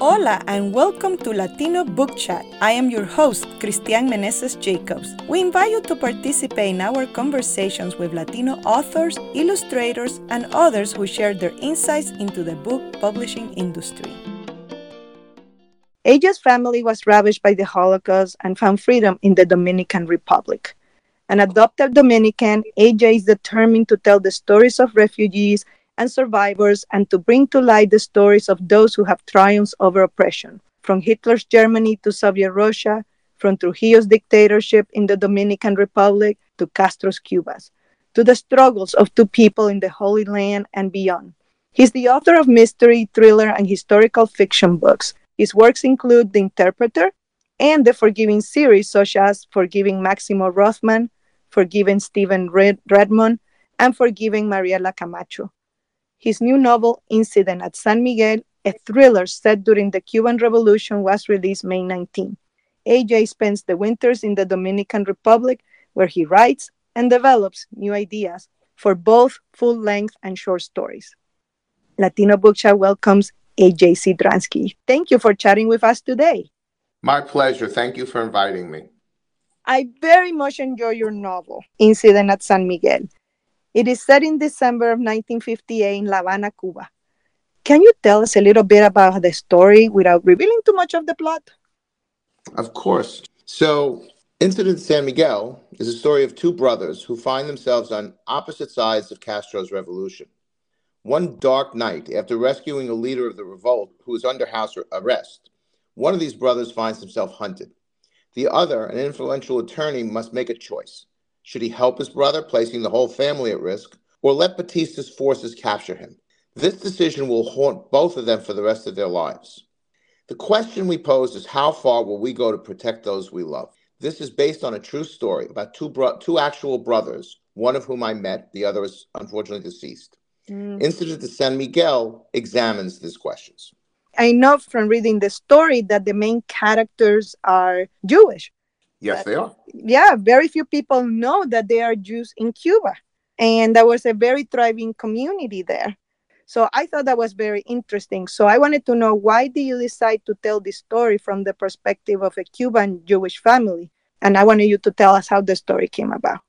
Hola and welcome to Latino Book Chat. I am your host, Cristian Meneses Jacobs. We invite you to participate in our conversations with Latino authors, illustrators, and others who share their insights into the book publishing industry. AJ's family was ravaged by the Holocaust and found freedom in the Dominican Republic. An adopted Dominican, AJ is determined to tell the stories of refugees and survivors and to bring to light the stories of those who have triumphed over oppression, from Hitler's Germany to Soviet Russia, from Trujillo's dictatorship in the Dominican Republic to Castro's Cubas, to the struggles of two people in the Holy Land and beyond. He's the author of mystery, thriller, and historical fiction books. His works include The Interpreter and the Forgiving series, such as Forgiving Maximo Rothman, Forgiving Stephen Red- Redmond, and Forgiving Mariela Camacho. His new novel, Incident at San Miguel, a thriller set during the Cuban Revolution, was released May 19. AJ spends the winters in the Dominican Republic, where he writes and develops new ideas for both full length and short stories. Latino Book Chat welcomes AJ Sidransky. Thank you for chatting with us today. My pleasure. Thank you for inviting me. I very much enjoy your novel, Incident at San Miguel. It is set in December of 1958 in La Habana, Cuba. Can you tell us a little bit about the story without revealing too much of the plot? Of course. So, Incident San Miguel is a story of two brothers who find themselves on opposite sides of Castro's revolution. One dark night, after rescuing a leader of the revolt who is under house arrest, one of these brothers finds himself hunted. The other, an influential attorney, must make a choice. Should he help his brother, placing the whole family at risk, or let Batista's forces capture him? This decision will haunt both of them for the rest of their lives. The question we pose is how far will we go to protect those we love? This is based on a true story about two, bro- two actual brothers, one of whom I met, the other is unfortunately deceased. Mm. Incident at San Miguel examines these questions. I know from reading the story that the main characters are Jewish. Yes, they are. Yeah, very few people know that they are Jews in Cuba. And there was a very thriving community there. So I thought that was very interesting. So I wanted to know why did you decide to tell this story from the perspective of a Cuban Jewish family? And I wanted you to tell us how the story came about.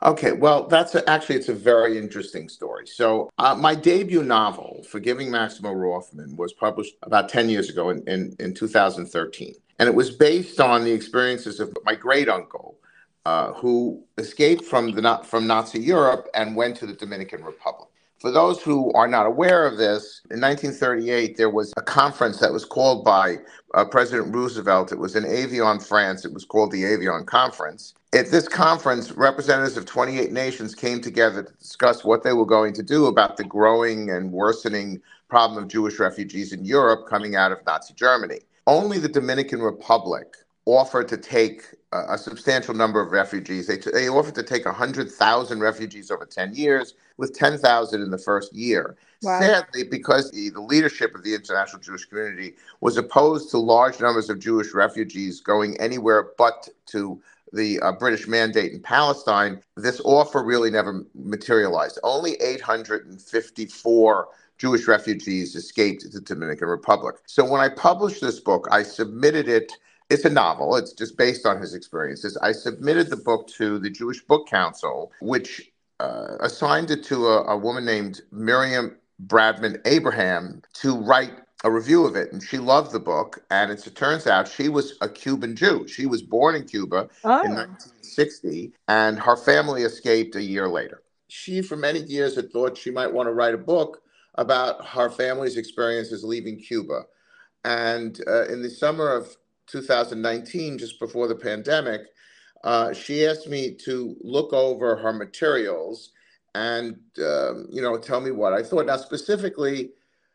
Okay, well, that's a, actually it's a very interesting story. So, uh, my debut novel, Forgiving Maximo Rothman, was published about ten years ago in, in, in 2013, and it was based on the experiences of my great uncle, uh, who escaped from the from Nazi Europe and went to the Dominican Republic. For those who are not aware of this, in 1938 there was a conference that was called by uh, President Roosevelt. It was in Evian, France. It was called the Evian Conference at this conference, representatives of 28 nations came together to discuss what they were going to do about the growing and worsening problem of Jewish refugees in Europe coming out of Nazi Germany. Only the Dominican Republic offered to take a, a substantial number of refugees. They, t- they offered to take 100,000 refugees over 10 years, with 10,000 in the first year. Wow. Sadly, because the, the leadership of the international Jewish community was opposed to large numbers of Jewish refugees going anywhere but to the uh, British mandate in Palestine, this offer really never materialized. Only 854 Jewish refugees escaped the Dominican Republic. So when I published this book, I submitted it. It's a novel. It's just based on his experiences. I submitted the book to the Jewish Book Council, which uh, assigned it to a, a woman named Miriam Bradman Abraham to write a review of it, and she loved the book. And it turns out she was a Cuban Jew. She was born in Cuba oh. in 1960, and her family escaped a year later. She, for many years, had thought she might want to write a book about her family's experiences leaving Cuba. And uh, in the summer of 2019, just before the pandemic, uh, she asked me to look over her materials and um, you know tell me what I thought. Now, specifically,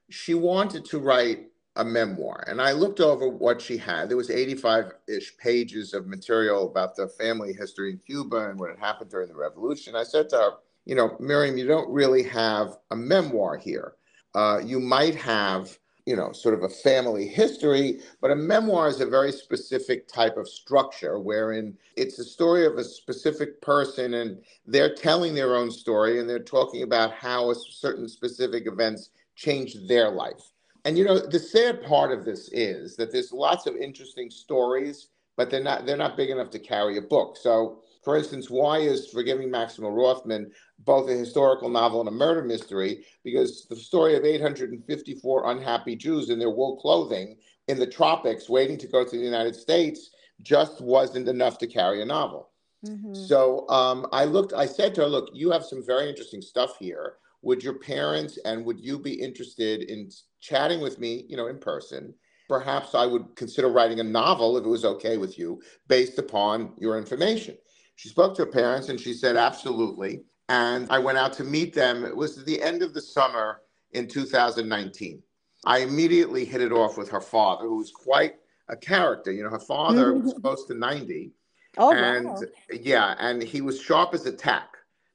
she wanted to write a memoir and i looked over what she had there was 85-ish pages of material about the family history in cuba and what had happened during the revolution i said to her you know miriam you don't really have a memoir here uh, you might have you know sort of a family history but a memoir is a very specific type of structure wherein it's a story of a specific person and they're telling their own story and they're talking about how certain specific events changed their life. and you know, the sad part of this is that there's lots of interesting stories, but they're not they're not big enough to carry a book. So, for instance, why is Forgiving Maximo Rothman both a historical novel and a murder mystery? Because the story of 854 unhappy Jews in their wool clothing in the tropics waiting to go to the United States just wasn't enough to carry a novel. Mm-hmm. So um, I looked, I said to her, look, you have some very interesting stuff here. Would your parents and would you be interested in chatting with me, you know, in person? Perhaps I would consider writing a novel if it was okay with you based upon your information. She spoke to her parents and she said, absolutely. And I went out to meet them. It was the end of the summer in 2019. I immediately hit it off with her father, who was quite a character. You know, her father was close to 90. Oh, and wow. yeah, and he was sharp as a tack.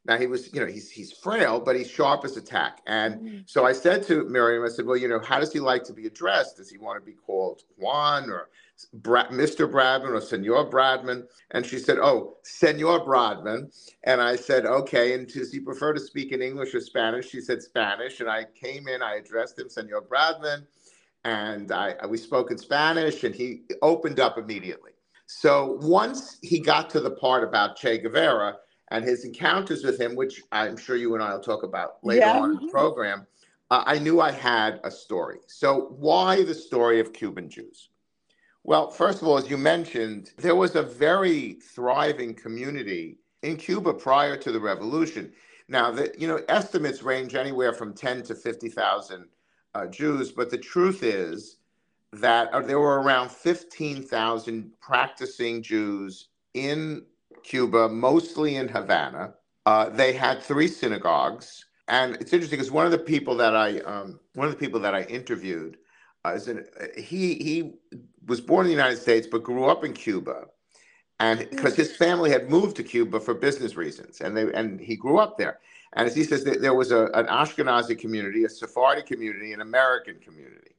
Now he was, you know, he's he's frail, but he's sharp as a tack. And mm-hmm. so I said to Miriam, I said, well, you know, how does he like to be addressed? Does he want to be called Juan or Mr. Bradman or Senor Bradman? And she said, oh, Senor Bradman. And I said, okay. And does he prefer to speak in English or Spanish? She said Spanish. And I came in, I addressed him, Senor Bradman, and I, we spoke in Spanish, and he opened up immediately. So once he got to the part about Che Guevara and his encounters with him, which I'm sure you and I will talk about later yeah. on in the program, uh, I knew I had a story. So why the story of Cuban Jews? Well, first of all, as you mentioned, there was a very thriving community in Cuba prior to the revolution. Now, the, you know, estimates range anywhere from 10 to 50,000 uh, Jews, but the truth is that uh, there were around 15,000 practicing Jews in Cuba, mostly in Havana. Uh, they had three synagogues, and it's interesting because one of the people that I um, one of the people that I interviewed Uh, is an, uh, he he was born in the United States but grew up in Cuba, and because his family had moved to Cuba for business reasons, and they and he grew up there. And as he says, there was a, an Ashkenazi community, a Sephardi community, an American community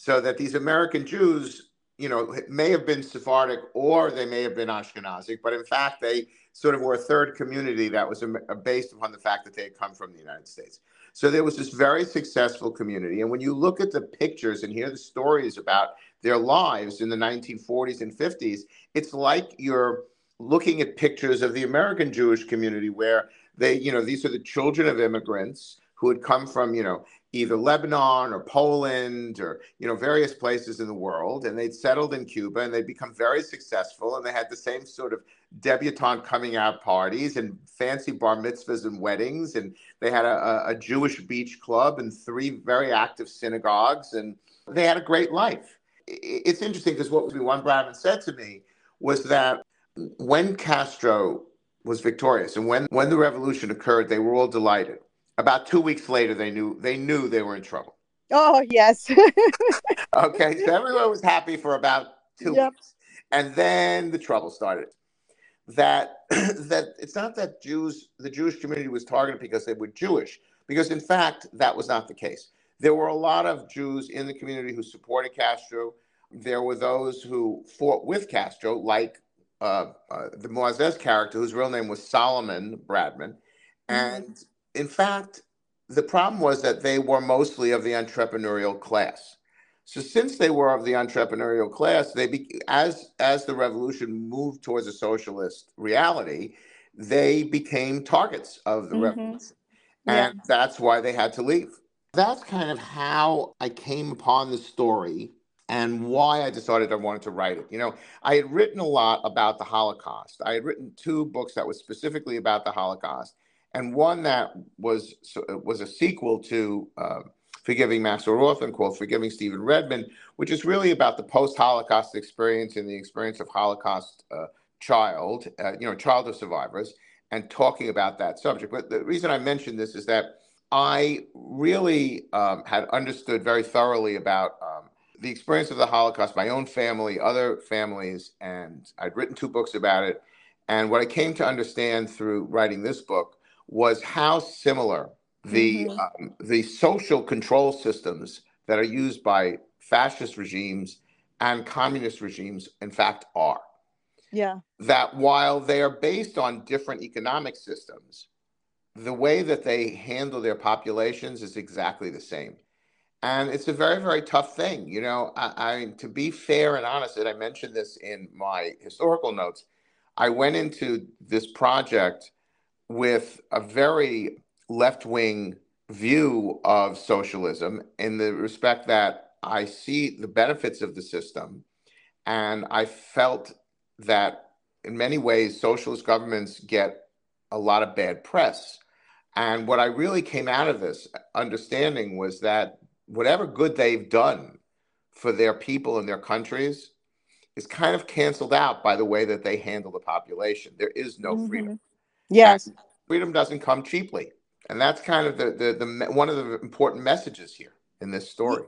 so that these American Jews, you know, may have been Sephardic or they may have been Ashkenazi, but in fact, they sort of were a third community that was um, based upon the fact that they had come from the United States. So there was this very successful community. And when you look at the pictures and hear the stories about their lives in the 1940s and 50s, it's like you're looking at pictures of the American Jewish community where they, you know, these are the children of immigrants who had come from, you know, either Lebanon or Poland or you know various places in the world, and they'd settled in Cuba and they'd become very successful, and they had the same sort of debutante coming out parties and fancy bar mitzvahs and weddings, and they had a, a Jewish beach club and three very active synagogues, and they had a great life. It's interesting because what Juan Bradman said to me was that when Castro was victorious and when, when the revolution occurred, they were all delighted about two weeks later, they knew they knew they were in trouble. Oh yes. okay, so everyone was happy for about two yep. weeks, and then the trouble started. That that it's not that Jews, the Jewish community was targeted because they were Jewish, because in fact that was not the case. There were a lot of Jews in the community who supported Castro. There were those who fought with Castro, like uh, uh, the Moises character, whose real name was Solomon Bradman, mm-hmm. and in fact, the problem was that they were mostly of the entrepreneurial class. So since they were of the entrepreneurial class, they be, as as the revolution moved towards a socialist reality, they became targets of the mm-hmm. revolution. And yeah. that's why they had to leave. That's kind of how I came upon the story and why I decided I wanted to write it. You know, I had written a lot about the Holocaust. I had written two books that was specifically about the Holocaust and one that was was a sequel to uh, Forgiving Maximo Rothman called Forgiving Stephen Redmond, which is really about the post-Holocaust experience and the experience of Holocaust uh, child, uh, you know, child of survivors, and talking about that subject. But the reason I mentioned this is that I really um, had understood very thoroughly about um, the experience of the Holocaust, my own family, other families, and I'd written two books about it. And what I came to understand through writing this book was how similar the mm-hmm. um, the social control systems that are used by fascist regimes and communist regimes in fact are yeah that while they are based on different economic systems the way that they handle their populations is exactly the same And it's a very, very tough thing. You know, I, I to be fair and honest, and I mentioned this in my historical notes, I went into this project with a very left wing view of socialism in the respect that I see the benefits of the system. And I felt that in many ways, socialist governments get a lot of bad press. And what I really came out of this understanding was that whatever good they've done for their people and their countries is kind of canceled out by the way that they handle the population. There is no Mhm. freedom. Yes. Freedom doesn't come cheaply. And that's kind of the, the, the one of the important messages here in this story.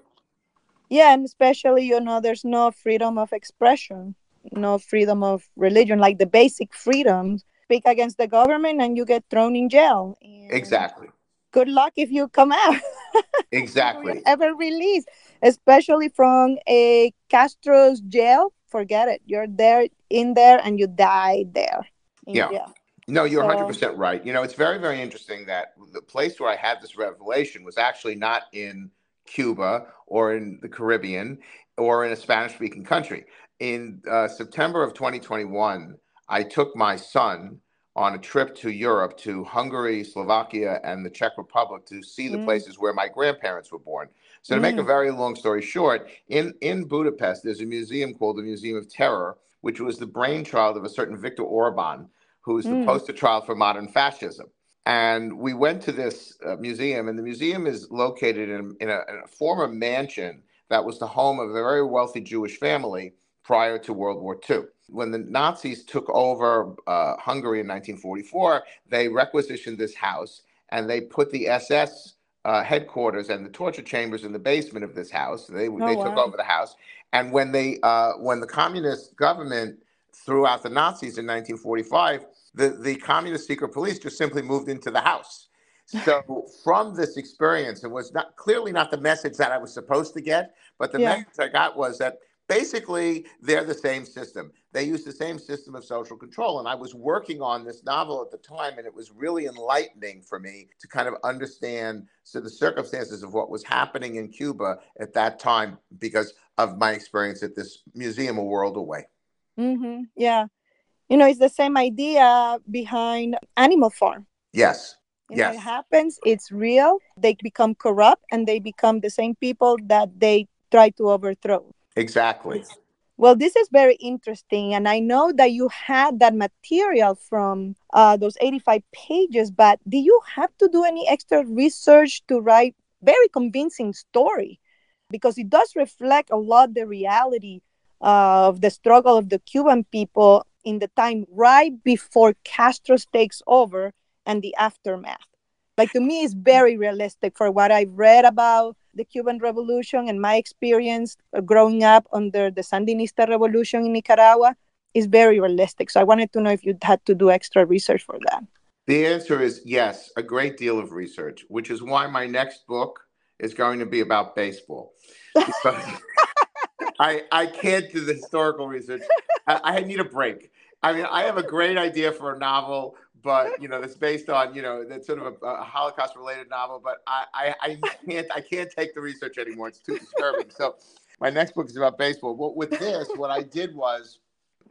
Yeah, and especially, you know, there's no freedom of expression, no freedom of religion, like the basic freedoms. Speak against the government and you get thrown in jail. And Exactly. Good luck if you come out. Exactly. Ever released, especially from a Castro's jail. Forget it. You're there in there and you die there. Yeah. jail. No, you're So- 100% right. You know, it's very, very interesting that the place where I had this revelation was actually not in Cuba or in the Caribbean or in a Spanish speaking country. In uh, September of 2021, I took my son on a trip to Europe to Hungary, Slovakia, and the Czech Republic to see the Mm. places where my grandparents were born. So, to make a Mm. very long story short, in, in Budapest, there's a museum called the Museum of Terror, which was the brainchild of a certain Viktor Orban, who's the Mm. poster child for modern fascism. And we went to this uh, museum, and the museum is located in, in, a, in a former mansion that was the home of a very wealthy Jewish family prior to World War II. When the Nazis took over uh, Hungary in 1944, they requisitioned this house and they put the SS uh, headquarters and the torture chambers in the basement of this house. They, they took wow. over the house. And when they uh, when the communist government threw out the Nazis in 1945, the, the communist secret police just simply moved into the house. So from this experience, it was not clearly not the message that I was supposed to get, but the Yeah. message I got was that basically they're the same system. They use the same system of social control. And I was working on this novel at the time, and it was really enlightening for me to kind of understand so the circumstances of what was happening in Cuba at that time because of my experience at this museum a world away. Hmm Yeah. You know, it's the same idea behind Animal Farm. Yes. You know, Yes. it happens, it's real. They become corrupt and they become the same people that they try to overthrow. Exactly. Well, this is very interesting. And I know that you had that material from uh, those 85 pages, but do you have to do any extra research to write very convincing story? Because it does reflect a lot the reality of the struggle of the Cuban people in the time right before Castro takes over and the aftermath. Like to me, it's very realistic for what I've read about the Cuban Revolution and my experience growing up under the Sandinista Revolution in Nicaragua is very realistic. So I wanted to know if you had to do extra research for that. The answer is yes, a great deal of research, which is why my next book is going to be about baseball. Because I, I can't do the historical research. I, I need a break. I mean, I have a great idea for a novel, but you know, that's based on you know that's sort of a, a Holocaust-related novel. But I, I, I can't I can't take the research anymore. It's too disturbing. So my next book is about baseball. Well, with this, what I did was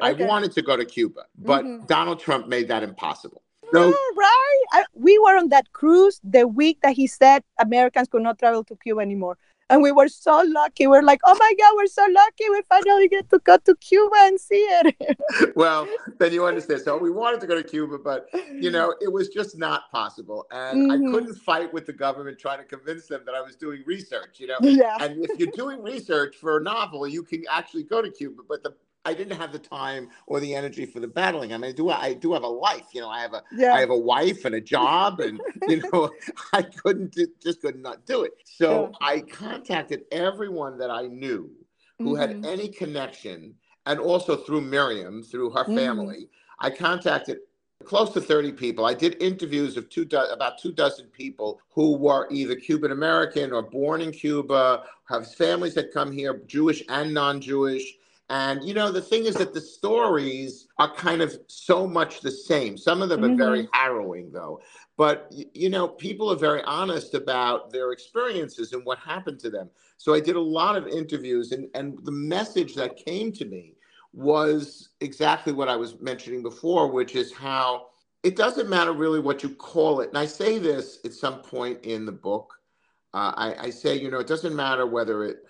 Okay. I wanted to go to Cuba, but Mhm. Donald Trump made that impossible. So right? I, we were on that cruise the week that he said Americans could not travel to Cuba anymore. And we were so lucky. We're like, oh my God, we're so lucky. We finally get to go to Cuba and see it. well, then you understand. So we wanted to go to Cuba, but you know, it was just not possible. And Mhm. I couldn't fight with the government trying to convince them that I was doing research, you know. yeah. And if you're doing research for a novel, you can actually go to Cuba, but the I didn't have the time or the energy for the battling. I mean, I do I do have a life, you know. I have a Yeah. I have a wife and a job, and you know, I couldn't just could not do it. So I contacted everyone that I knew who had Mhm. any connection, and also through Miriam, through her Mhm. family, I contacted close to 30 people. I did interviews of two do- about two dozen people who were either Cuban American or born in Cuba, have families that come here, Jewish and non-Jewish. And you know, the thing is that the stories are kind of so much the same. Some of them are very Mhm. harrowing, though. But you know, people are very honest about their experiences and what happened to them. So I did a lot of interviews, and and the message that came to me was exactly what I was mentioning before, which is how it doesn't matter really what you call it. And I say this at some point in the book. Uh, I, I say, you know, it doesn't matter whether it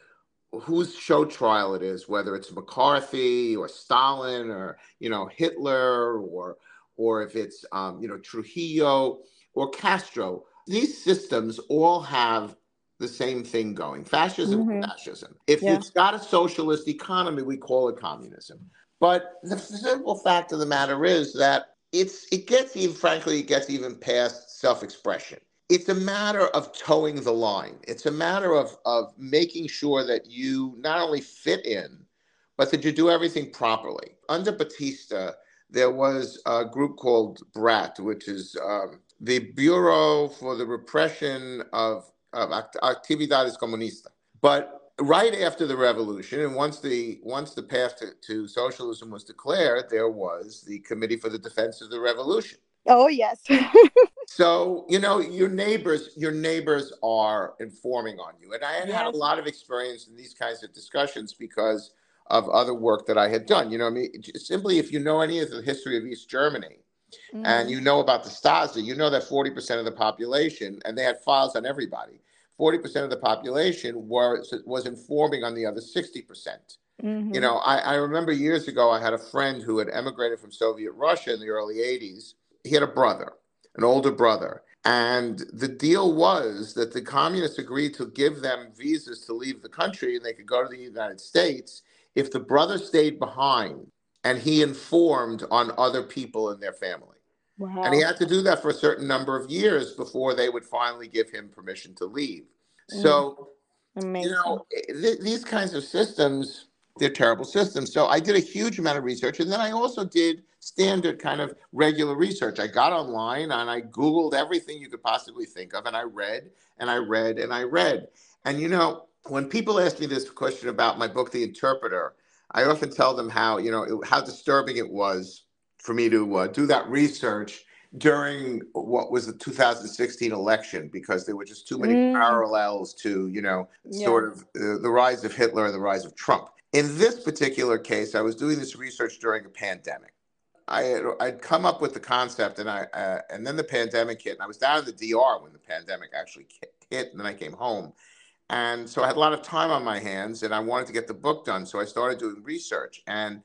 whose show trial it is, whether it's McCarthy or Stalin or you know Hitler or or if it's um, you know Trujillo or Castro. These systems all have the same thing going. Fascism, Mhm. fascism. If Yeah. it's got a socialist economy, we call it communism. But the simple fact of the matter is that it's it gets even frankly it gets even past self-expression it's a matter of towing the line. It's a matter of, of making sure that you not only fit in, but that you do everything properly. Under Batista, there was a group called BRAC, which is um, the Bureau for the Repression of, of Act- Actividades Comunistas. But right after the revolution, and once the once the path to, to socialism was declared, there was the Committee for the Defense of the Revolution. Oh yes. So, you know, your neighbors, your neighbors are informing on you. And I had had a lot of experience in these kinds of discussions because of other work that I had done. You know, I mean, simply if you know any of the history of East Germany and Mhm. you know about the Stasi, you know that 40% of the population, and they had files on everybody, 40% of the population was, was informing on the other 60%. Mhm. You know, I, I remember years ago, I had a friend who had emigrated from Soviet Russia in the early 80s. He had a brother, an older brother. And the deal was that the communists agreed to give them visas to leave the country and they could go to the United States if the brother stayed behind and he informed on other people in their family. Wow. And he had to do that for a certain number of years before they would finally give him permission to leave. Mm. So, Amazing. you know, th- these kinds of systems, they're terrible systems. So I did a huge amount of research. And then I also did standard kind of regular research. I got online and I Googled everything you could possibly think of. And I read and I read and I read. And, you know, when people ask me this question about my book, The Interpreter, I often tell them how, you know, it, how disturbing it was for me to uh, do that research during what was the 2016 election because there were just too many Mm. parallels to you know Yeah. sort of uh, the rise of Hitler and the rise of Trump. In this particular case, I was doing this research during a pandemic. I I'd come up with the concept, and I uh, and then the pandemic hit, and I was down in the DR when the pandemic actually hit, and then I came home, and so I had a lot of time on my hands, and I wanted to get the book done, so I started doing research, and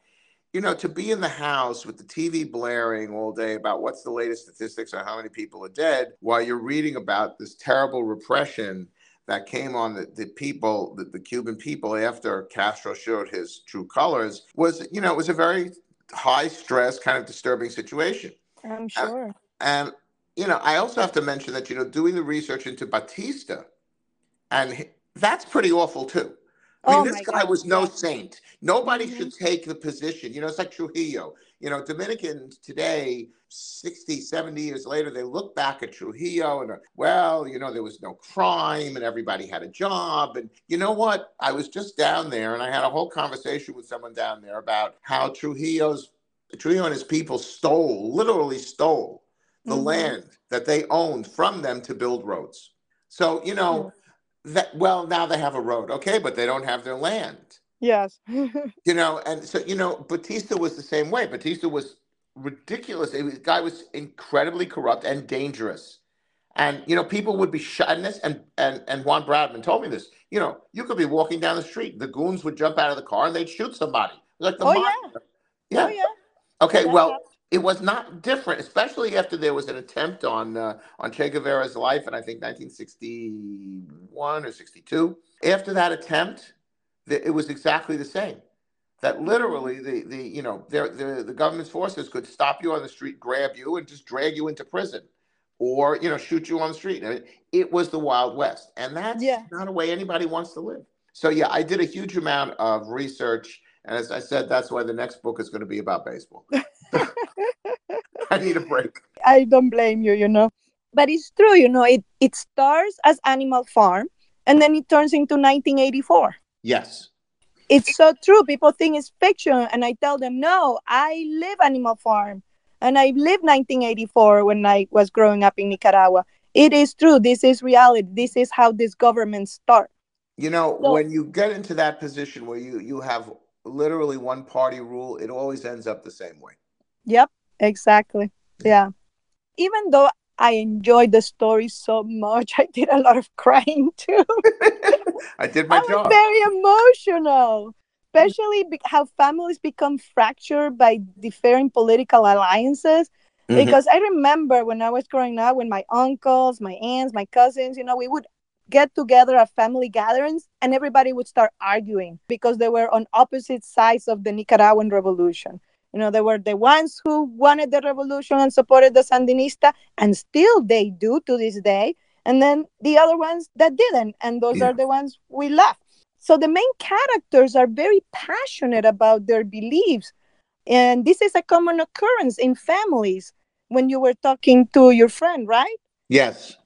you know, to be in the house with the TV blaring all day about what's the latest statistics on how many people are dead while you're reading about this terrible repression that came on the, the people, the, the Cuban people after Castro showed his true colors was, you know, it was a very high stress, kind of disturbing situation. I'm sure. And, you know, I also have to mention that, you know, doing the research into Batista, and that's pretty awful too. I mean, Oh this guy God, was no saint. Nobody Mhm. should take the position. You know, it's like Trujillo. You know, Dominicans today, 60, 70 years later, they look back at Trujillo and, well, you know, there was no crime and everybody had a job. And you know what? I was just down there and I had a whole conversation with someone down there about how Trujillo's, Trujillo and his people stole, literally stole the Mhm. land that they owned from them to build roads. So, you know, that, well, now they have a road, okay, but they don't have their land Yes. you know and so you know batista was the same way batista was ridiculous the guy was incredibly corrupt and dangerous and you know people would be shot and this and and and juan bradman told me this you know you could be walking down the street the goons would jump out of the car and they'd shoot somebody like the Oh, mafia. yeah. Oh yeah. okay well. It was not different, especially after there was an attempt on uh, on Che Guevara's life in I think 1961 or 62. After that attempt, the, it was exactly the same. That literally the the you know the, the the government's forces could stop you on the street, grab you, and just drag you into prison, or you know shoot you on the street. I mean, it was the Wild West, and that's Yeah. not a way anybody wants to live. So yeah, I did a huge amount of research, and as I said, that's why the next book is going to be about baseball. I need a break. I don't blame you, you know. But it's true, you know, it, it starts as Animal Farm and then it turns into 1984. Yes. it's so true. People think it's fiction, and I tell them, no, I live Animal Farm, and I lived 1984 when I was growing up in Nicaragua. It is true. This is reality. This is how this government starts. You know, so, when you get into that position where you you have literally one party rule, it always ends up the same way. Yep, exactly. Yeah. Even though I enjoyed the story so much, I did a lot of crying too. I did my I job. very emotional, especially be- how families become fractured by differing political alliances. Mm-hmm. Because I remember when I was growing up, when my uncles, my aunts, my cousins, you know, we would get together at family gatherings and everybody would start arguing because they were on opposite sides of the Nicaraguan revolution. You know, they were the ones who wanted the revolution and supported the Sandinista, and still they do to this day. And then the other ones that didn't, and those yeah. are the ones we left. So the main characters are very passionate about their beliefs. And this is a common occurrence in families when you were talking to your friend, right? Yes,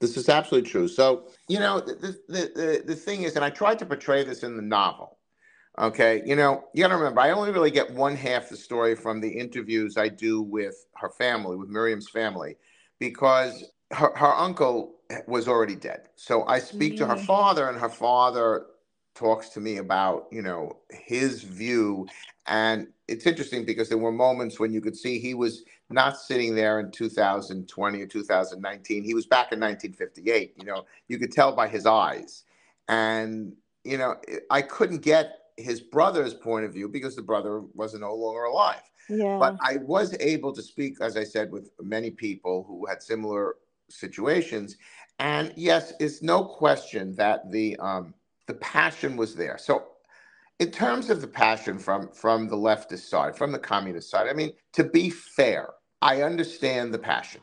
this is absolutely true. So, you know, the, the, the, the thing is, and I tried to portray this in the novel, Okay, you know, you got to remember, I only really get one half the story from the interviews I do with her family, with Miriam's family, because her, her uncle was already dead. So I speak to her father, and her father talks to me about, you know, his view. And it's interesting because there were moments when you could see he was not sitting there in 2020 or 2019. He was back in 1958. You know, you could tell by his eyes. And, you know, I couldn't get his brother's point of view because the brother was no longer alive. Yeah. But I was able to speak, as I said, with many people who had similar situations. And yes, it's no question that the um, the passion was there. So in terms of the passion from from the leftist side, from the communist side, I mean, to be fair, I understand the passion.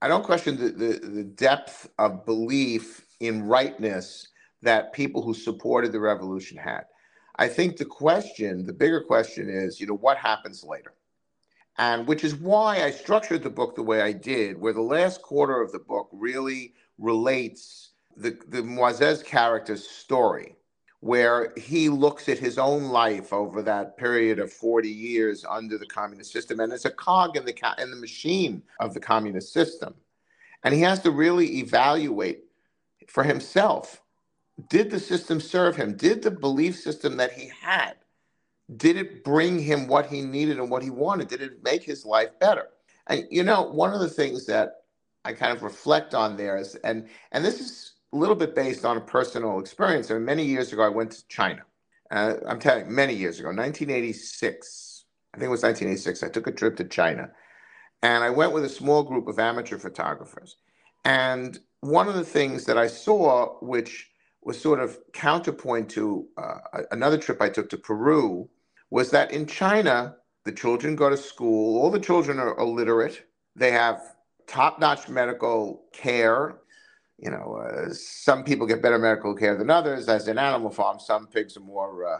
I don't question the, the, the depth of belief in rightness that people who supported the revolution had. I think the question, the bigger question is, you know, what happens later? And which is why I structured the book the way I did, where the last quarter of the book really relates the, the Moises character's story, where he looks at his own life over that period of 40 years under the communist system and it's a cog in the, in the machine of the communist system. And he has to really evaluate for himself did the system serve him? Did the belief system that he had, did it bring him what he needed and what he wanted? Did it make his life better? And you know, one of the things that I kind of reflect on there is, and and this is a little bit based on a personal experience. I mean, many years ago, I went to China. Uh, I'm telling you, many years ago, 1986. I think it was 1986. I took a trip to China, and I went with a small group of amateur photographers. And one of the things that I saw, which was sort of counterpoint to uh, another trip I took to Peru was that in China, the children go to school, all the children are illiterate, they have top notch medical care. You know, uh, some people get better medical care than others, as in animal farms. Some pigs are more, uh,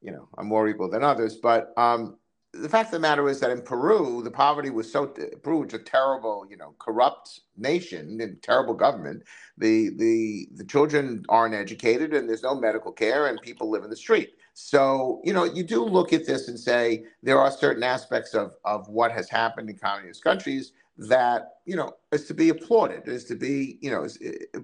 you know, are more equal than others. But um, the fact of the matter is that in Peru, the poverty was so Peru is a terrible, you know, corrupt nation and terrible government. The the the children aren't educated and there's no medical care and people live in the street. So, you know, you do look at this and say there are certain aspects of of what has happened in communist countries that, you know, is to be applauded, is to be, you know, is,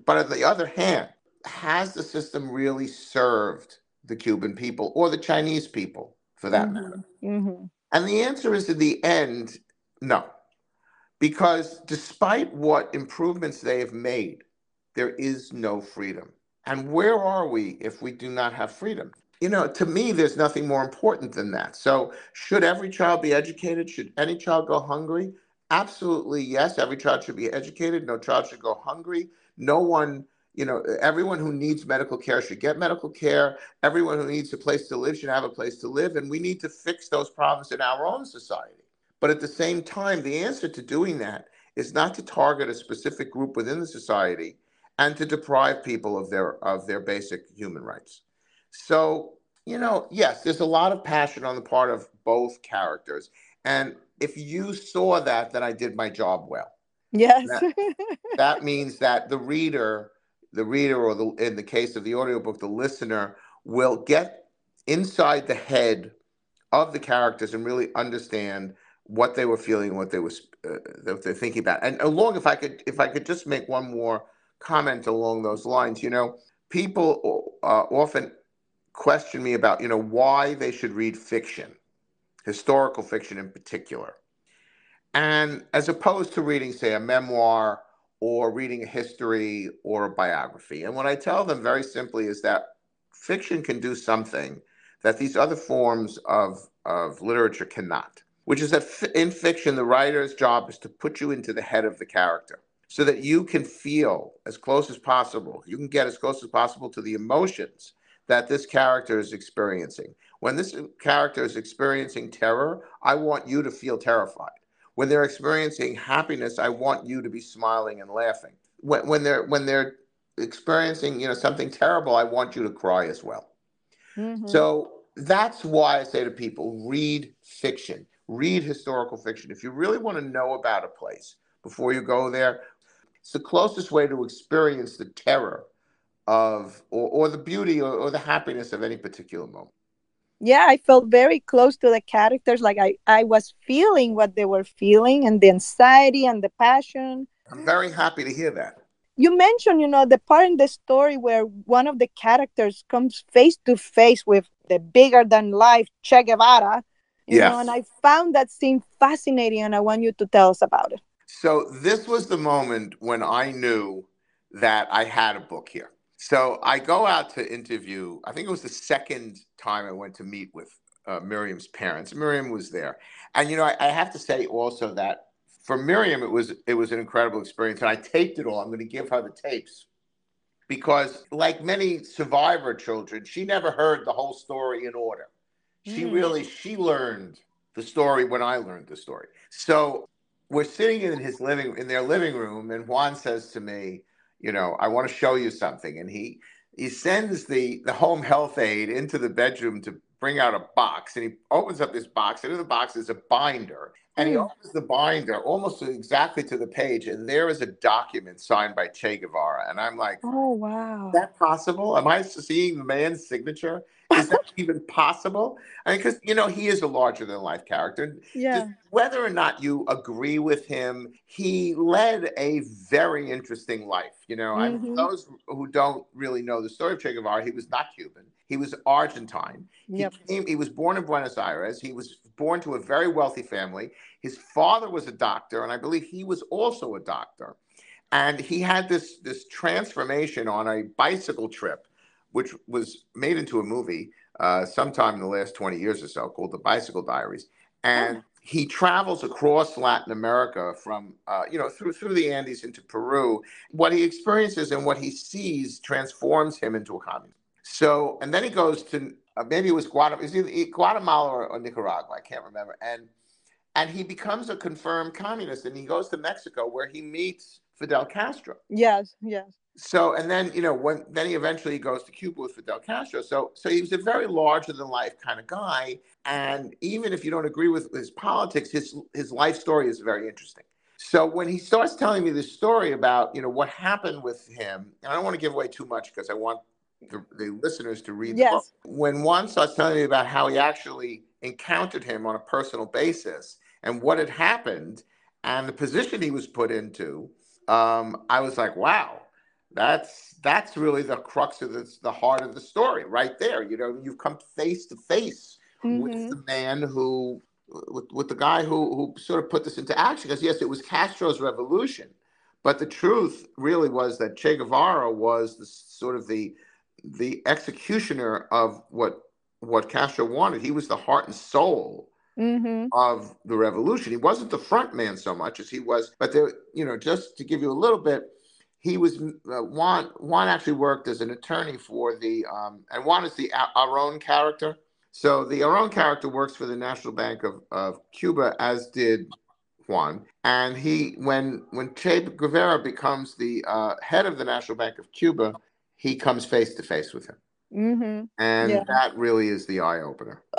but on the other hand, has the system really served the Cuban people or the Chinese people for that mm-hmm. matter? Mm-hmm. And the answer is in the end, no. Because despite what improvements they have made, there is no freedom. And where are we if we do not have freedom? You know, to me, there's nothing more important than that. So, should every child be educated? Should any child go hungry? Absolutely, yes. Every child should be educated. No child should go hungry. No one you know, everyone who needs medical care should get medical care. Everyone who needs a place to live should have a place to live. And we need to fix those problems in our own society. But at the same time, the answer to doing that is not to target a specific group within the society and to deprive people of their of their basic human rights. So, you know, yes, there's a lot of passion on the part of both characters. And if you saw that, then I did my job well. Yes. that, that means that the reader the reader or the in the case of the audiobook the listener will get inside the head of the characters and really understand what they were feeling, what they were uh, what they're thinking about. And along, if I could, if I could just make one more comment along those lines, you know, people uh, often question me about, you know, why they should read fiction, historical fiction in particular, and as opposed to reading, say, a memoir or reading a history or a biography. And what I tell them very simply is that fiction can do something that these other forms of, of literature cannot, which is that in fiction, the writer's job is to put you into the head of the character so that you can feel as close as possible, you can get as close as possible to the emotions that this character is experiencing. When this character is experiencing terror, I want you to feel terrified. When they're experiencing happiness, I want you to be smiling and laughing. When, when they're when they're experiencing you know something terrible, I want you to cry as well. Mm-hmm. So that's why I say to people, read fiction, read historical fiction. If you really want to know about a place before you go there, it's the closest way to experience the terror of or, or the beauty or, or the happiness of any particular moment yeah i felt very close to the characters like i i was feeling what they were feeling and the anxiety and the passion i'm very happy to hear that you mentioned you know the part in the story where one of the characters comes face to face with the bigger than life che guevara you yes. know and i found that scene fascinating and i want you to tell us about it so this was the moment when i knew that i had a book here so I go out to interview. I think it was the second time I went to meet with uh, Miriam's parents. Miriam was there, and you know I, I, have to say also that for Miriam it was it was an incredible experience, and I taped it all. I'm going to give her the tapes because, like many survivor children, she never heard the whole story in order. She mm. really she learned the story when I learned the story. So we're sitting in his living in their living room, and Juan says to me you know, I want to show you something. And he he sends the the home health aide into the bedroom to bring out a box, and he opens up this box, and in the box is a binder. And he hmm. opens the binder almost exactly to the page, and there is a document signed by Che Guevara. And I'm like, Oh wow. Is that possible? Am I seeing the man's signature? Is that even possible? I mean, because you know he is a larger than life character. Yeah. Just whether or not you agree with him, he led a very interesting life. You know, mm-hmm. I, those who don't really know the story of Che Guevara, he was not Cuban. He was Argentine. Yep. He, came, he was born in Buenos Aires. He was born to a very wealthy family. His father was a doctor, and I believe he was also a doctor. And he had this this transformation on a bicycle trip which was made into a movie uh, sometime in the last 20 years or so called The Bicycle Diaries. And he travels across Latin America from, uh, you know, through, through the Andes into Peru. What he experiences and what he sees transforms him into a communist. So, and then he goes to, uh, maybe it was Guatemala, it Guatemala or, or Nicaragua, I can't remember. And, and he becomes a confirmed communist and he goes to Mexico where he meets Fidel Castro. Yes, yes so and then you know when then he eventually goes to Cuba with Fidel Castro. So so he was a very larger than life kind of guy. And even if you don't agree with his politics, his his life story is very interesting. So when he starts telling me this story about you know what happened with him, and I don't want to give away too much because I want the, the, listeners to read yes. the book. When Juan starts telling me about how he actually encountered him on a personal basis and what had happened and the position he was put into, um, I was like, wow, that's that's really the crux of this, the heart of the story, right there. You know, you've come face to face mm-hmm. with the man who, with, with the guy who who sort of put this into action. Because yes, it was Castro's revolution, but the truth really was that Che Guevara was the sort of the the executioner of what what Castro wanted. He was the heart and soul mm-hmm. of the revolution. He wasn't the front man so much as he was, but there, you know, just to give you a little bit he was uh, Juan. Juan actually worked as an attorney for the um, and Juan is the Aron character. So the Aron character works for the National Bank of, of Cuba, as did Juan. And he, when when Che Guevara becomes the uh, head of the National Bank of Cuba, he comes face to face with him, mm-hmm. and yeah. that really is the eye opener.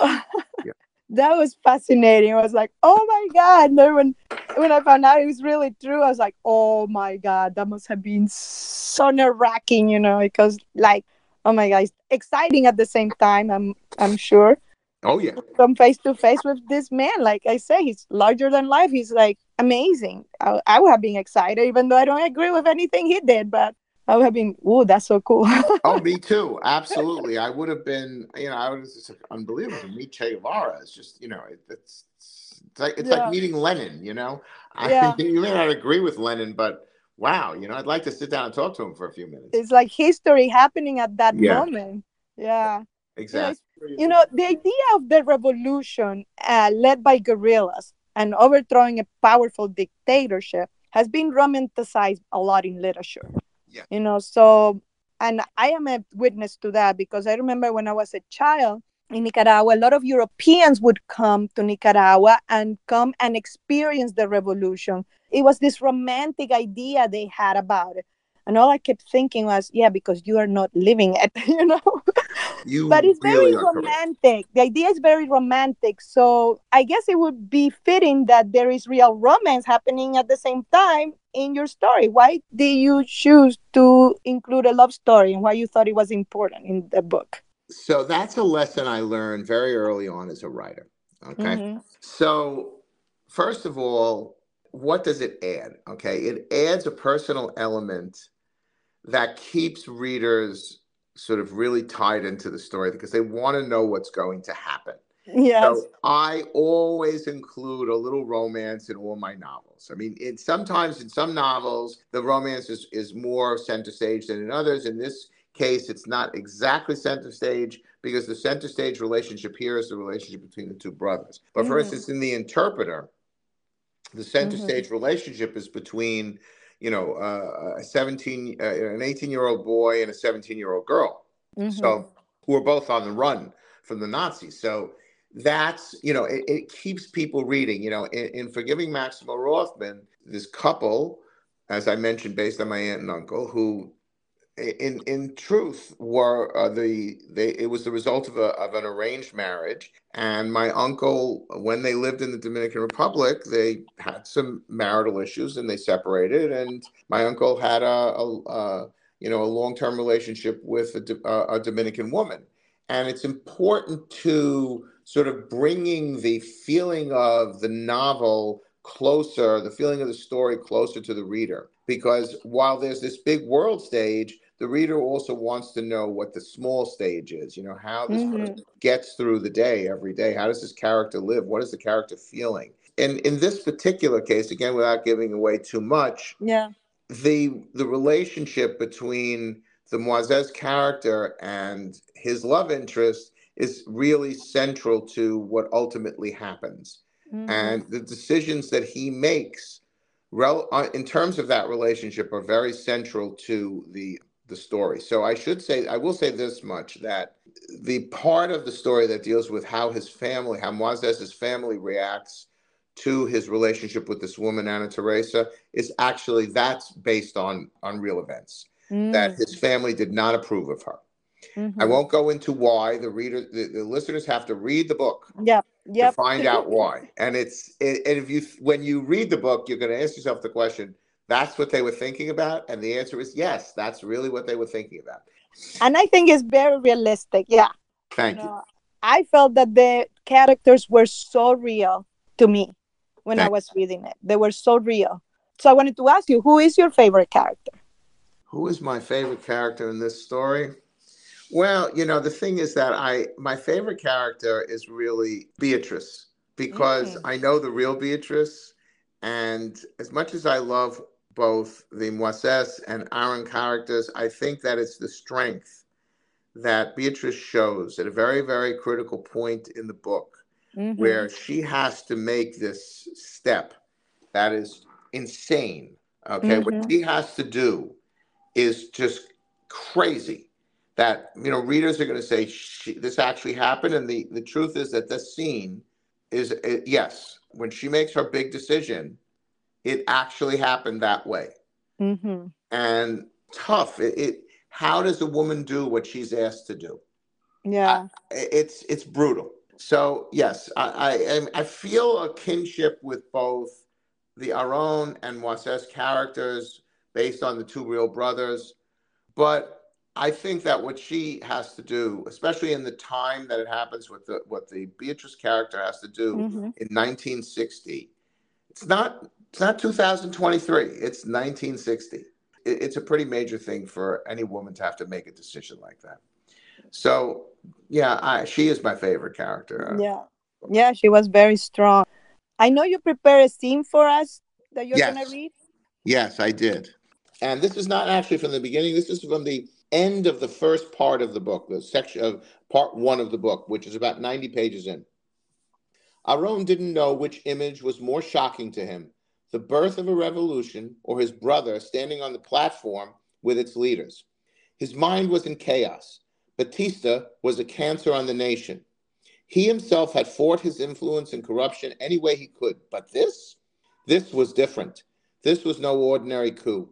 that was fascinating. I was like, oh my God. And then when, when I found out it was really true, I was like, oh my God, that must have been so nerve wracking, you know, because like oh my god, it's exciting at the same time. I'm I'm sure. Oh yeah. Come face to face with this man, like I say, he's larger than life. He's like amazing. I, I would have been excited, even though I don't agree with anything he did, but I would have been, oh, that's so cool. oh, me too. Absolutely. I would have been, you know, I was just unbelievable to meet Che Guevara. It's just, you know, it, it's, it's like it's yeah. like meeting Lenin, you know. Yeah. I, you may not agree with Lenin, but wow, you know, I'd like to sit down and talk to him for a few minutes. It's like history happening at that yeah. moment. Yeah. Exactly. You know, the idea of the revolution uh, led by guerrillas and overthrowing a powerful dictatorship has been romanticized a lot in literature. Yeah. You know, so, and I am a witness to that because I remember when I was a child in Nicaragua, a lot of Europeans would come to Nicaragua and come and experience the revolution. It was this romantic idea they had about it. And all I kept thinking was, yeah, because you are not living it, you know? You but it's really very romantic. Correct. The idea is very romantic. So I guess it would be fitting that there is real romance happening at the same time in your story. Why did you choose to include a love story and why you thought it was important in the book? So that's a lesson I learned very early on as a writer. Okay. Mm-hmm. So, first of all, what does it add? Okay. It adds a personal element that keeps readers sort of really tied into the story because they want to know what's going to happen. Yes. So I always include a little romance in all my novels. I mean, it, sometimes in some novels, the romance is, is more center stage than in others. In this case, it's not exactly center stage because the center stage relationship here is the relationship between the two brothers. But for instance, in The Interpreter, the center mm-hmm. stage relationship is between you know, uh, a 17, uh, an 18 year old boy and a 17 year old girl. Mm-hmm. So, who are both on the run from the Nazis. So, that's, you know, it, it keeps people reading. You know, in, in, Forgiving Maximo Rothman, this couple, as I mentioned, based on my aunt and uncle, who in in truth were uh, the they it was the result of a of an arranged marriage and my uncle when they lived in the Dominican Republic they had some marital issues and they separated and my uncle had a, a, a you know a long-term relationship with a, a Dominican woman. And it's important to sort of bringing the feeling of the novel closer the feeling of the story closer to the reader because while there's this big world stage the reader also wants to know what the small stage is. You know, how this mm-hmm. person gets through the day every day. How does this character live? What is the character feeling? And in this particular case, again, without giving away too much, yeah, the the relationship between the Moises character and his love interest is really central to what ultimately happens. Mm-hmm. And the decisions that he makes rel- uh, in terms of that relationship are very central to the the story. So I should say, I will say this much that the part of the story that deals with how his family, how Moises's family reacts to his relationship with this woman, Ana Teresa, is actually that's based on on real events. Mm. That his family did not approve of her. Mm-hmm. I won't go into why. The reader, the, the listeners have to read the book. Yeah. Yep. To find out why. And it's it, and if you when you read the book, you're going to ask yourself the question that's what they were thinking about? And the answer is yes, that's really what they were thinking about. And I think it's very realistic. Yeah. Thank you. Know, I felt that the characters were so real to me when Thank I was reading it. They were so real. So I wanted to ask you, who is your favorite character? Who is my favorite character in this story? Well, you know, the thing is that I my favorite character is really Beatrice because mm. I know the real Beatrice and as much as I love both the Moises and Aaron characters, I think that it's the strength that Beatrice shows at a very, very critical point in the book mm-hmm. where she has to make this step that is insane. Okay. Mm-hmm. What she has to do is just crazy that, you know, readers are going to say this actually happened. And the, the truth is that this scene is, it, yes, when she makes her big decision, it actually happened that way. Mm-hmm. And tough. It, it, How does a woman do what she's asked to do? Yeah, I, it's it's brutal. So yes, I, I I feel a kinship with both the Aron and Moises characters based on the two real brothers, but I think that what she has to do, especially in the time that it happens, with the what the Beatrice character has to do Mhm. in 1960, it's not it's not 2023. It's 1960. It- it's a pretty major thing for any woman to have to make a decision like that. So, yeah, I, she is my favorite character. Yeah. Yeah, she was very strong. I know you prepare a scene for us that you're going to read. Yes, I did. And this is not actually from the beginning. This is from the end of the first part of the book, the section of part one of the book, which is about 90 pages in. Aron didn't know which image was more shocking to him the birth of a revolution or his brother standing on the platform with its leaders. His mind was in chaos. Batista was a cancer on the nation. He himself had fought his influence and corruption any way he could. But this? This was different. This was no ordinary coup.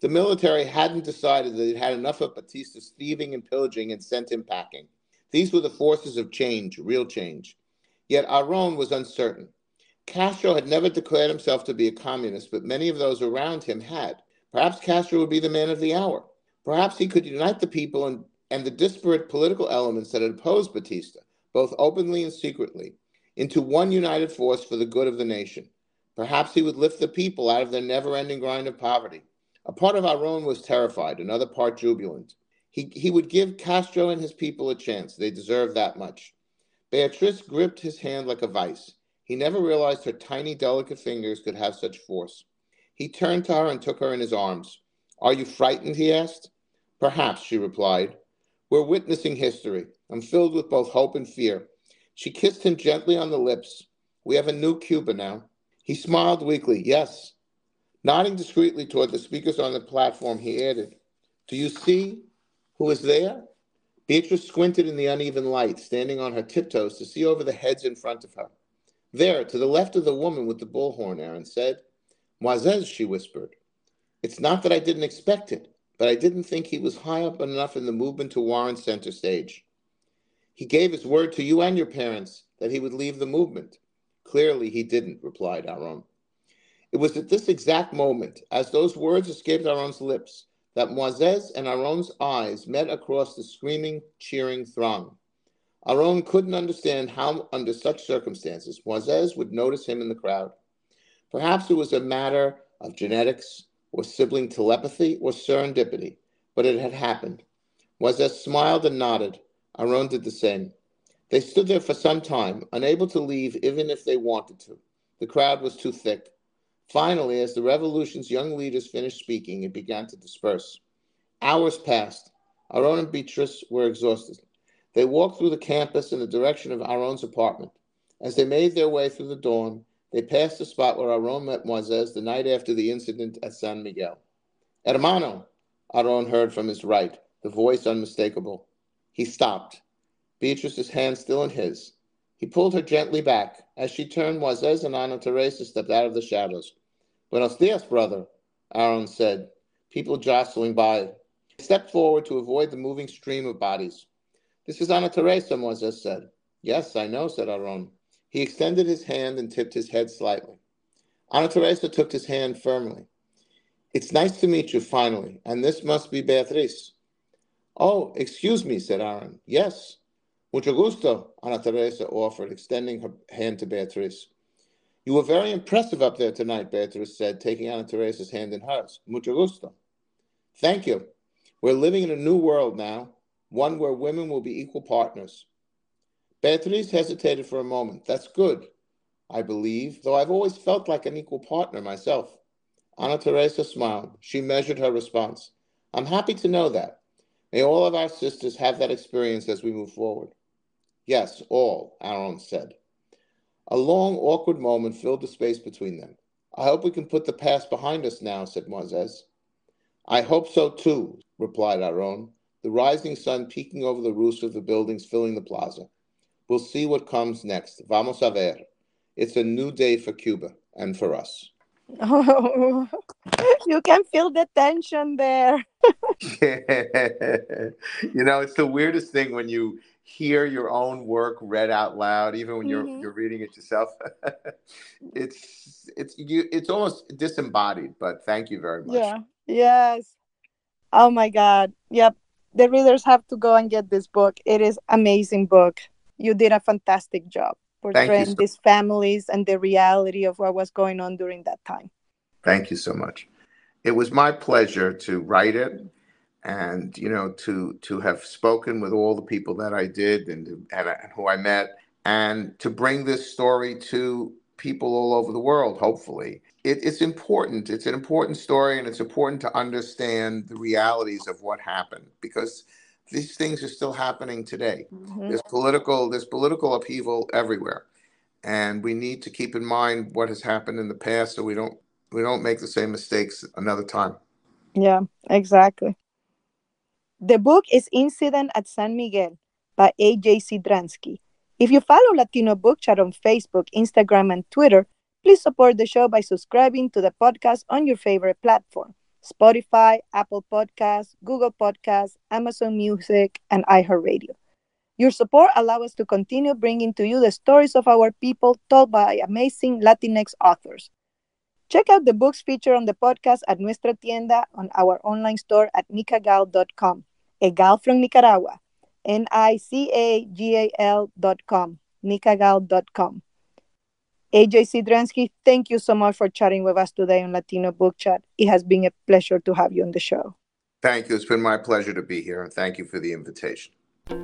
The military hadn't decided that it had enough of Batista's thieving and pillaging and sent him packing. These were the forces of change, real change. Yet Aron was uncertain. Castro had never declared himself to be a communist, but many of those around him had. Perhaps Castro would be the man of the hour. Perhaps he could unite the people and, and the disparate political elements that had opposed Batista, both openly and secretly, into one united force for the good of the nation. Perhaps he would lift the people out of their never ending grind of poverty. A part of Aron was terrified, another part jubilant. He, he would give Castro and his people a chance. They deserved that much. Beatrice gripped his hand like a vice. He never realized her tiny, delicate fingers could have such force. He turned to her and took her in his arms. Are you frightened? he asked. Perhaps, she replied. We're witnessing history. I'm filled with both hope and fear. She kissed him gently on the lips. We have a new Cuba now. He smiled weakly. Yes. Nodding discreetly toward the speakers on the platform, he added, Do you see who is there? Beatrice squinted in the uneven light, standing on her tiptoes to see over the heads in front of her. There, to the left of the woman with the bullhorn, Aaron said. Moisés, she whispered. It's not that I didn't expect it, but I didn't think he was high up enough in the movement to warrant center stage. He gave his word to you and your parents that he would leave the movement. Clearly, he didn't, replied Aaron. It was at this exact moment, as those words escaped Aaron's lips, that Moisés and Aaron's eyes met across the screaming, cheering throng. Aaron couldn't understand how, under such circumstances, Moisés would notice him in the crowd. Perhaps it was a matter of genetics, or sibling telepathy, or serendipity, but it had happened. Moisés smiled and nodded. Aaron did the same. They stood there for some time, unable to leave even if they wanted to. The crowd was too thick. Finally, as the revolution's young leaders finished speaking, it began to disperse. Hours passed. Aaron and Beatrice were exhausted. They walked through the campus in the direction of Aaron's apartment. As they made their way through the dawn, they passed the spot where Aaron met Moisés the night after the incident at San Miguel. Hermano, Aaron heard from his right, the voice unmistakable. He stopped, Beatrice's hand still in his. He pulled her gently back. As she turned, Moisés and Ana Teresa stepped out of the shadows. Buenos dias, brother, Aaron said, people jostling by. He stepped forward to avoid the moving stream of bodies. This is Ana Teresa, Moisés said. Yes, I know, said Aaron. He extended his hand and tipped his head slightly. Ana Teresa took his hand firmly. It's nice to meet you finally, and this must be Beatriz. Oh, excuse me, said Aaron. Yes. Mucho gusto, Ana Teresa offered, extending her hand to Beatriz. You were very impressive up there tonight, Beatriz said, taking Ana Teresa's hand in hers. Mucho gusto. Thank you. We're living in a new world now, one where women will be equal partners. Beatriz hesitated for a moment. That's good, I believe, though I've always felt like an equal partner myself. Ana Teresa smiled. She measured her response. I'm happy to know that. May all of our sisters have that experience as we move forward. Yes, all, Aaron said. A long, awkward moment filled the space between them. I hope we can put the past behind us now, said Moisés. I hope so too, replied Aaron, the rising sun peeking over the roofs of the buildings filling the plaza. We'll see what comes next. Vamos a ver. It's a new day for Cuba and for us. Oh, you can feel the tension there. yeah. you know, it's the weirdest thing when you hear your own work read out loud, even when you're Mhm. you're reading it yourself. it's it's you it's almost disembodied, but thank you very much. Yeah. Yes. Oh my God. Yep. The readers have to go and get this book. It is amazing book. You did a fantastic job portraying so these families and the reality of what was going on during that time. Thank you so much. It was my pleasure to write it and you know to to have spoken with all the people that I did and, and, and who I met and to bring this story to people all over the world hopefully it, it's important it's an important story and it's important to understand the realities of what happened because these things are still happening today mm-hmm. there's political there's political upheaval everywhere and we need to keep in mind what has happened in the past so we don't we don't make the same mistakes another time yeah exactly the book is Incident at San Miguel by A.J. Sidransky. If you follow Latino Book Chat on Facebook, Instagram, and Twitter, please support the show by subscribing to the podcast on your favorite platform Spotify, Apple Podcasts, Google Podcasts, Amazon Music, and iHeartRadio. Your support allows us to continue bringing to you the stories of our people told by amazing Latinx authors. Check out the books featured on the podcast at Nuestra Tienda on our online store at nicagal.com a gal from Nicaragua, N I C A G A L dot com, dot com. AJ Sidransky, thank you so much for chatting with us today on Latino Book Chat. It has been a pleasure to have you on the show. Thank you. It's been my pleasure to be here, and thank you for the invitation.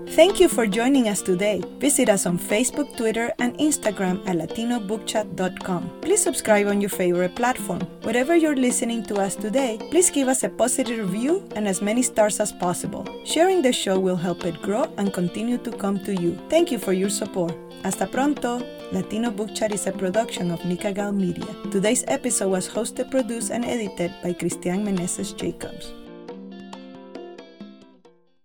Thank you for joining us today. Visit us on Facebook, Twitter, and Instagram at latinobookchat.com. Please subscribe on your favorite platform. Wherever you're listening to us today, please give us a positive review and as many stars as possible. Sharing the show will help it grow and continue to come to you. Thank you for your support. Hasta pronto! Latino Book Chat is a production of Nicagal Media. Today's episode was hosted, produced, and edited by Christian Meneses Jacobs.